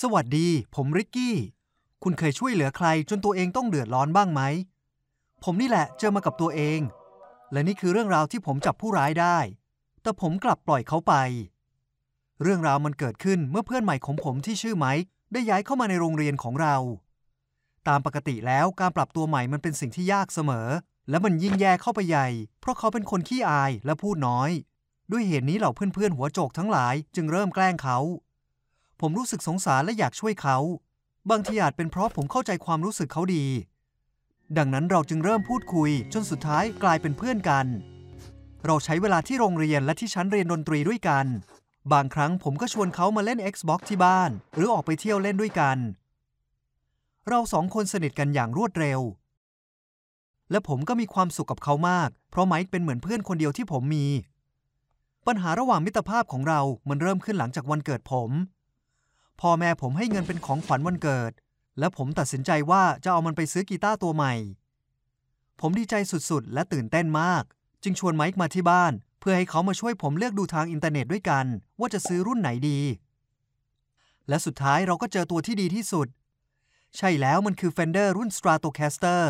สวัสดี ผมริกกี้ คุณเคยช่วยเหลือใครจนตัวเองต้องเดือดร้อนบ้างไหม ผมนี่แหละเจอมากับตัวเอง และนี่คือเรื่องราวที่ผมจับผู้ร้ายได้ แต่ผมกลับปล่อยเขาไป เรื่องราวมันเกิดขึ้นเมื่อเพื่อนใหม่ของผมที่ชื่อไมค์ได้ย้ายเข้ามาในโรงเรียนของเรา ตามปกติแล้วการปรับตัวใหม่มันเป็นสิ่งที่ยากเสมอ และมันยิ่งแย่เข้าไปใหญ่ เพราะเขาเป็นคนขี้อายและพูดน้อย ด้วยเหตุนี้เหล่าเพื่อนๆหัวโจกทั้งหลายจึงเริ่มแกล้งเขา ผมรู้สึกสงสารและอยากช่วยเขา บางทีอาจเป็นเพราะผมเข้าใจความรู้สึกเขาดี ดังนั้นเราจึงเริ่มพูดคุย จนสุดท้ายกลายเป็นเพื่อนกัน เราใช้เวลาที่โรงเรียนและที่ชั้นเรียนดนตรีด้วยกัน บางครั้งผมก็ชวนเขามาเล่น Xbox ที่บ้าน หรือออกไปเที่ยวเล่นด้วยกัน เราสองคนสนิทกันอย่างรวดเร็ว และผมก็มีความสุขกับเขามาก เพราะไมค์เป็นเหมือนเพื่อนคนเดียวที่ผมมี ปัญหาระหว่างมิตรภาพของเรามันเริ่มขึ้นหลังจากวันเกิดผม พ่อแม่ผมให้เงินเป็นของขวัญวันเกิด และผมตัดสินใจว่าจะเอามันไปซื้อกีตาร์ตัวใหม่ ผมดีใจสุดๆ และตื่นเต้นมาก จึงชวนไมค์มาที่บ้าน เพื่อให้เขามาช่วยผมเลือกดูทางอินเทอร์เน็ตด้วยกัน ว่าจะซื้อรุ่นไหนดี และสุดท้ายเราก็เจอตัวที่ดีที่สุด ใช่แล้วมันคือ Fender รุ่น Stratocaster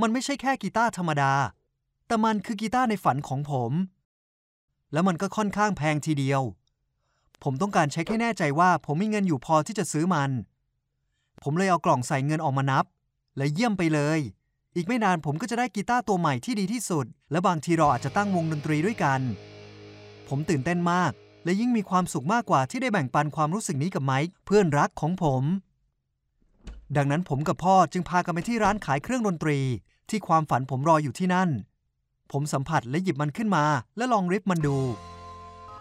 มันไม่ใช่แค่กีตาร์ธรรมดา แต่มันคือกีตาร์ในฝันของผม แล้วมันก็ค่อนข้างแพงทีเดียว ผมต้องการเช็คให้แน่ใจว่า ผมมีเงินอยู่พอที่จะซื้อมัน ผมเลยเอากล่องใส่เงินออกมานับ และเยี่ยมไปเลย อีกไม่นานผมก็จะได้กีตาร์ตัวใหม่ที่ดีที่สุด และบางทีเราอาจจะตั้งวงดนตรีด้วยกัน ผมตื่นเต้นมาก และยิ่งมีความสุขมากกว่าที่ได้แบ่งปันความรู้สึกนี้กับไมค์เพื่อนรักของผม ดังนั้นผมกับพ่อจึงพากันไปที่ร้านขายเครื่องดนตรี ที่ความฝันผมรออยู่ที่นั่น ผมสัมผัสและหยิบมันขึ้นมา และลองริบมันดู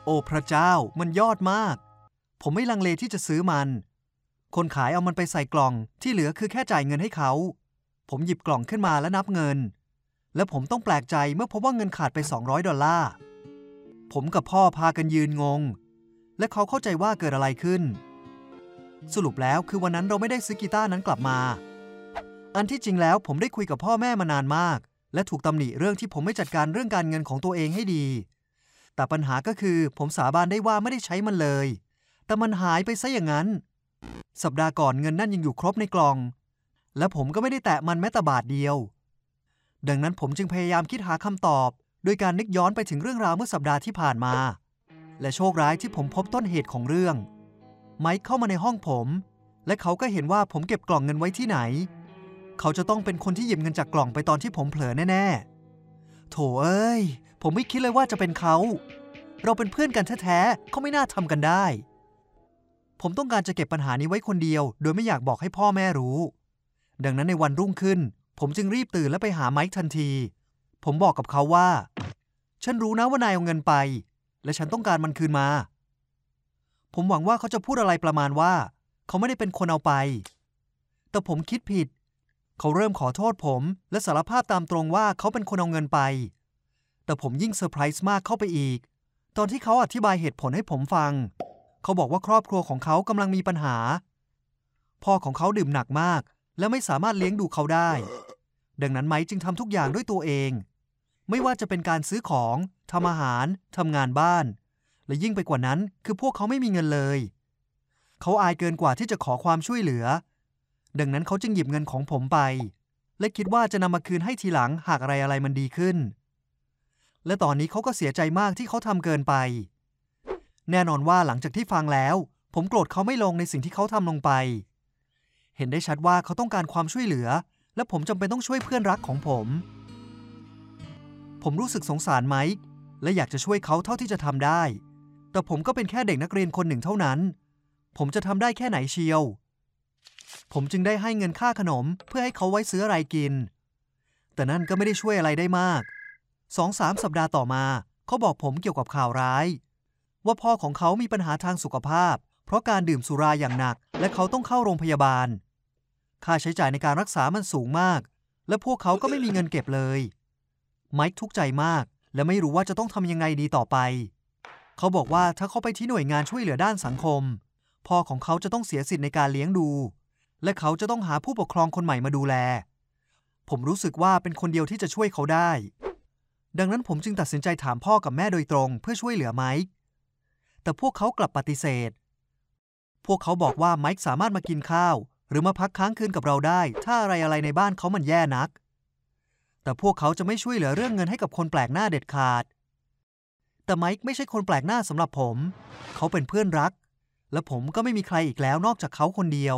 โอ้พระเจ้ามันยอดมาก ผมไม่ลังเลที่จะซื้อมัน คนขายเอามันไปใส่กล่องที่เหลือคือแค่จ่ายเงินให้เขา ผมหยิบกล่องขึ้นมาและนับเงิน และผมต้องแปลกใจเมื่อพบว่าเงินขาดไป 200 ดอลลาร์ ผมกับพ่อพากันยืนงง และเขาเข้าใจว่าเกิดอะไรขึ้น สรุปแล้วคือวันนั้นเราไม่ได้ซื้อกีตาร์นั้นกลับมา อันที่จริงแล้วผมได้คุยกับพ่อแม่มานานมาก และถูกตำหนิเรื่องที่ผมไม่จัดการเรื่องการเงินของตัวเองให้ดี แต่ปัญหาก็คือผมสาบานได้ว่าไม่ได้ใช้มันเลย แต่มันหายไปซะอย่างนั้น สัปดาห์ก่อนเงินนั่นยังอยู่ครบในกล่อง และผมก็ไม่ได้แตะมันแม้แต่บาทเดียว ดังนั้นผมจึงพยายามคิดหาคำตอบ โดยการนึกย้อนไปถึงเรื่องราวเมื่อสัปดาห์ที่ผ่านมา และโชคร้ายที่ผมพบต้นเหตุของเรื่อง ไมค์เข้ามาในห้องผม และเขาก็เห็นว่าผมเก็บกล่องเงินไว้ที่ไหน เขาจะต้องเป็นคนที่หยิบเงินจากกล่องไปตอนที่ผมเผลอแน่ๆ โถเอ้ย ผมไม่คิดเลยว่าจะเป็นเขา เราเป็นเพื่อนกันแท้ๆเขาไม่น่าทำกันได้ ผมต้องการจะเก็บปัญหานี้ไว้คนเดียว โดยไม่อยากบอกให้พ่อแม่รู้ ดังนั้นในวันรุ่งขึ้น ผมจึงรีบตื่นและไปหาไมค์ทันที ผมบอกกับเขาว่า ฉันรู้นะว่านายเอาเงินไป และฉันต้องการมันคืนมา ผมหวังว่าเขาจะพูดอะไรประมาณว่า เขาไม่ได้เป็นคนเอาไป แต่ผมคิดผิด เขาเริ่มขอโทษผม และสารภาพตามตรงว่าเขาเป็นคนเอาเงินไป แต่ผมยิ่งเซอร์ไพรส์มากเข้าไปอีก ตอนที่เขาอธิบายเหตุผลให้ผมฟัง เขาบอกว่าครอบครัวของเขากำลังมีปัญหา พ่อของเขาดื่มหนักมาก และไม่สามารถเลี้ยงดูเขาได้ ดังนั้นไมค์จึงทำทุกอย่างด้วยตัวเอง ไม่ว่าจะเป็นการซื้อของทำอาหารทำงานบ้าน และยิ่งไปกว่านั้นคือพวกเขาไม่มีเงินเลย เขาอายเกินกว่าที่จะขอความช่วยเหลือ ดังนั้นเขาจึงหยิบเงินของผมไป และคิดว่าจะนำมาคืนให้ทีหลังหากอะไรอะไรมันดีขึ้น และตอนนี้เขาก็เสียใจมากที่เขาทำเกินไป แน่นอนว่าหลังจากที่ฟังแล้ว ผมโกรธเขาไม่ลงในสิ่งที่เขาทำลงไป เห็นได้ชัดว่าเขาต้องการความช่วยเหลือ และผมจำเป็นต้องช่วยเพื่อนรักของผม ผมรู้สึกสงสารไมค์และอยากจะช่วยเขาเท่าที่จะทำได้ แต่ผมก็เป็นแค่เด็กนักเรียนคนหนึ่งเท่านั้น ผมจะทำได้แค่ไหนเชียว ผมจึงได้ให้เงินค่าขนมเพื่อให้เขาไว้ซื้ออะไรกิน แต่นั่นก็ไม่ได้ช่วยอะไรได้มาก สองสามสัปดาห์ต่อมา เขาบอกผมเกี่ยวกับข่าวร้าย ว่าพ่อของเขามีปัญหาทางสุขภาพ เพราะการดื่มสุราอย่างหนัก และเขาต้องเข้าโรงพยาบาล ค่าใช้จ่ายในการรักษามันสูงมาก และพวกเขาก็ไม่มีเงินเก็บเลยไมค์ทุกข์ใจมาก และไม่รู้ว่าจะต้องทำยังไงดีต่อไป เขาบอกว่าถ้าเขาไปที่หน่วยงานช่วยเหลือด้านสังคม พ่อของเขาจะต้องเสียสิทธิ์ในการเลี้ยงดู และเขาจะต้องหาผู้ปกครองคนใหม่มาดูแล ผมรู้สึกว่าเป็นคนเดียวที่จะช่วยเขาได้ ดังนั้นผมจึงตัดสินใจถามพ่อกับแม่โดยตรงเพื่อช่วยเหลือไมค์แต่พวกเขากลับปฏิเสธ พวกเขาบอกว่าไมค์สามารถมากินข้าว หรือมาพักค้างคืนกับเราได้ ถ้าอะไรอะไรในบ้านเขามันแย่นัก แต่พวกเขาจะไม่ช่วยเหลือเรื่องเงินให้กับคนแปลกหน้าเด็ดขาด แต่ไมค์ไม่ใช่คนแปลกหน้าสำหรับผม เขาเป็นเพื่อนรัก และผมก็ไม่มีใครอีกแล้วนอกจากเขาคนเดียว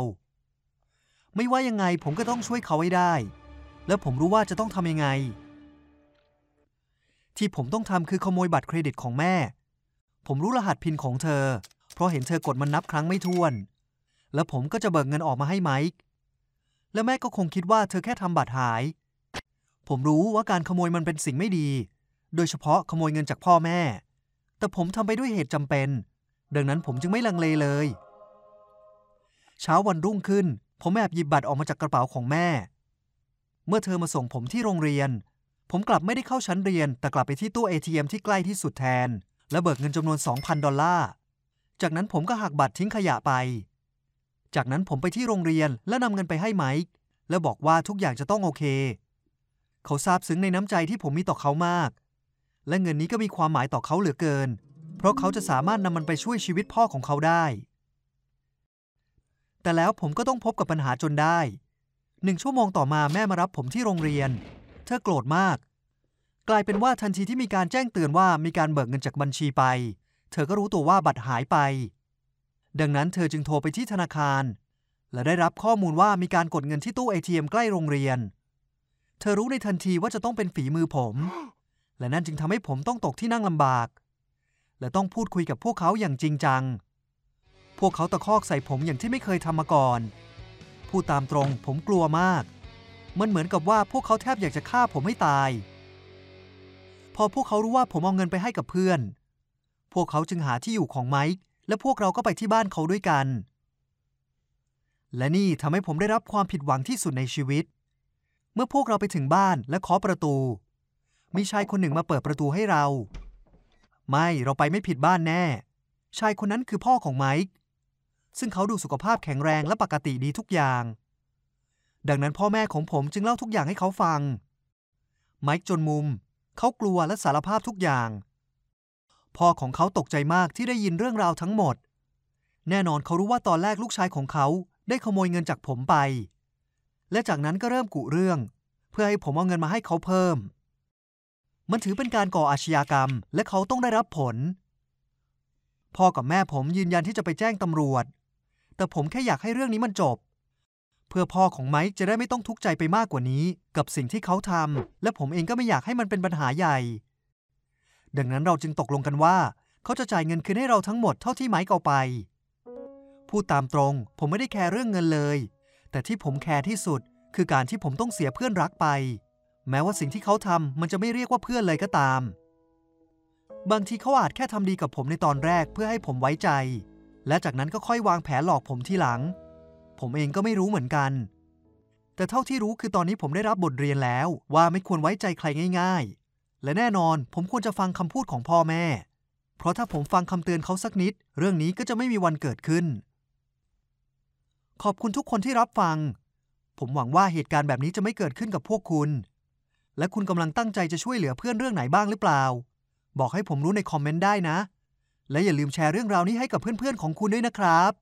ไม่ว่ายังไงผมก็ต้องช่วยเขาให้ได้ และผมรู้ว่าจะต้องทำยังไง ที่ผมต้องทำคือขโมยบัตรเครดิตของแม่ ผมรู้รหัสพินของเธอ เพราะเห็นเธอกดมันนับครั้งไม่ถ้วน แล้วผมก็จะเบิกเงินออกมาให้ไมค์และแม่ก็คงคิดว่าเธอแค่ทำบัตรหาย ผมรู้ว่าการขโมยมันเป็นสิ่งไม่ดี โดยเฉพาะขโมยเงินจากพ่อแม่ แต่ผมทำไปด้วยเหตุจำเป็น ดังนั้นผมจึงไม่ลังเลเลย เช้าวันรุ่งขึ้น ผมแอบหยิบบัตรออกมาจากกระเป๋าของแม่ เมื่อเธอมาส่งผมที่โรงเรียน ผมกลับไม่ได้เข้าชั้นเรียน แต่กลับไปที่ตู้ ATM ที่ใกล้ที่สุดแทน และเบิกเงินจำนวน 2,000 ดอลลาร์ จากนั้นผมก็หักบัตรทิ้งขยะไป จากนั้นผมไปที่โรงเรียนและนำเงินไปให้ไมค์และบอกว่าทุกอย่างจะต้องโอเค เขาซาบซึ้งในน้ำใจที่ผมมีต่อเขามาก และเงินนี้ก็มีความหมายต่อเขาเหลือเกิน เพราะเขาจะสามารถนำมันไปช่วยชีวิตพ่อของเขาได้ แต่แล้วผมก็ต้องพบกับปัญหาจนได้หนึ่งชั่วโมงต่อมาแม่มารับผมที่โรงเรียน เธอโกรธมาก กลายเป็นว่าทันทีที่มีการแจ้งเตือนว่ามีการเบิกเงินจากบัญชีไป เธอก็รู้ตัวว่าบัตรหายไป ดังนั้นเธอจึงโทรไปที่ธนาคาร และได้รับข้อมูลว่ามีการกดเงินที่ตู้ ATM ใกล้โรงเรียน เธอรู้ในทันทีว่าจะต้องเป็นฝีมือผม และนั่นจึงทำให้ผมต้องตกที่นั่งลำบาก และต้องพูดคุยกับพวกเขาอย่างจริงจัง พวกเขาตะคอกใส่ผมอย่างที่ไม่เคยทำมาก่อน พูดตามตรงผมกลัวมาก มันเหมือนกับว่าพวกเขาแทบอยากจะฆ่าผมให้ตาย พอพวกเขารู้ว่าผมเอาเงินไปให้กับเพื่อน พวกเขาจึงหาที่อยู่ของไมค์และพวกเราก็ไปที่บ้านเขาด้วยกัน และนี่ทำให้ผมได้รับความผิดหวังที่สุดในชีวิต เมื่อพวกเราไปถึงบ้านและเคาะประตู มีชายคนหนึ่งมาเปิดประตูให้เรา ไม่เราไปไม่ผิดบ้านแน่ ชายคนนั้นคือพ่อของไมค์ซึ่งเขาดูสุขภาพแข็งแรงและปกติดีทุกอย่าง ดังนั้นพ่อแม่ของผมจึงเล่าทุกอย่างให้เขาฟัง ไมค์จนมุม เขากลัวและสารภาพทุกอย่าง พ่อของเขาตกใจมากที่ได้ยินเรื่องราวทั้งหมด แน่นอนเขารู้ว่าตอนแรกลูกชายของเขาได้ขโมยเงินจากผมไป และจากนั้นก็เริ่มกุเรื่อง เพื่อให้ผมเอาเงินมาให้เขาเพิ่ม มันถือเป็นการก่ออาชญากรรม และเขาต้องได้รับผล พ่อกับแม่ผมยืนยันที่จะไปแจ้งตำรวจ แต่ผมแค่อยากให้เรื่องนี้มันจบ เพื่อพ่อของไมค์จะได้ไม่ต้องทุกข์ใจไปมากกว่านี้ กับสิ่งที่เขาทำและผมเองก็ไม่อยากให้มันเป็นปัญหาใหญ่ ดังนั้นเราจึงตกลงกันว่า เขาจะจ่ายเงินคืนให้เราทั้งหมดเท่าที่ไมค์เอาไป พูดตามตรง ผมไม่ได้แคร์เรื่องเงินเลย แต่ที่ผมแคร์ที่สุด คือการที่ผมต้องเสียเพื่อนรักไป แม้ว่าสิ่งที่เขาทำมันจะไม่เรียกว่าเพื่อนเลยก็ตาม บางทีเขาอาจแค่ทำดีกับผมในตอนแรกเพื่อให้ผมไว้ใจ และจากนั้นก็ค่อยวางแผนหลอกผมทีหลัง ผมเองก็ไม่รู้เหมือนกัน แต่เท่าที่รู้คือตอนนี้ผมได้รับบทเรียนแล้วว่าไม่ควรไว้ใจใครง่าย ๆ และแน่นอนผมควรจะฟังคำพูดของพ่อแม่ เพราะถ้าผมฟังคำเตือนเขาสักนิด เรื่องนี้ก็จะไม่มีวันเกิดขึ้น ขอบคุณทุกคนที่รับฟัง ผมหวังว่าเหตุการณ์แบบนี้จะไม่เกิดขึ้นกับพวกคุณ และคุณกำลังตั้งใจจะช่วยเหลือเพื่อนเรื่องไหนบ้างหรือเปล่า บอกให้ผมรู้ในคอมเมนต์ได้นะและอย่าลืมแชร์เรื่องราวนี้ให้กับเพื่อนๆของคุณด้วยนะครับ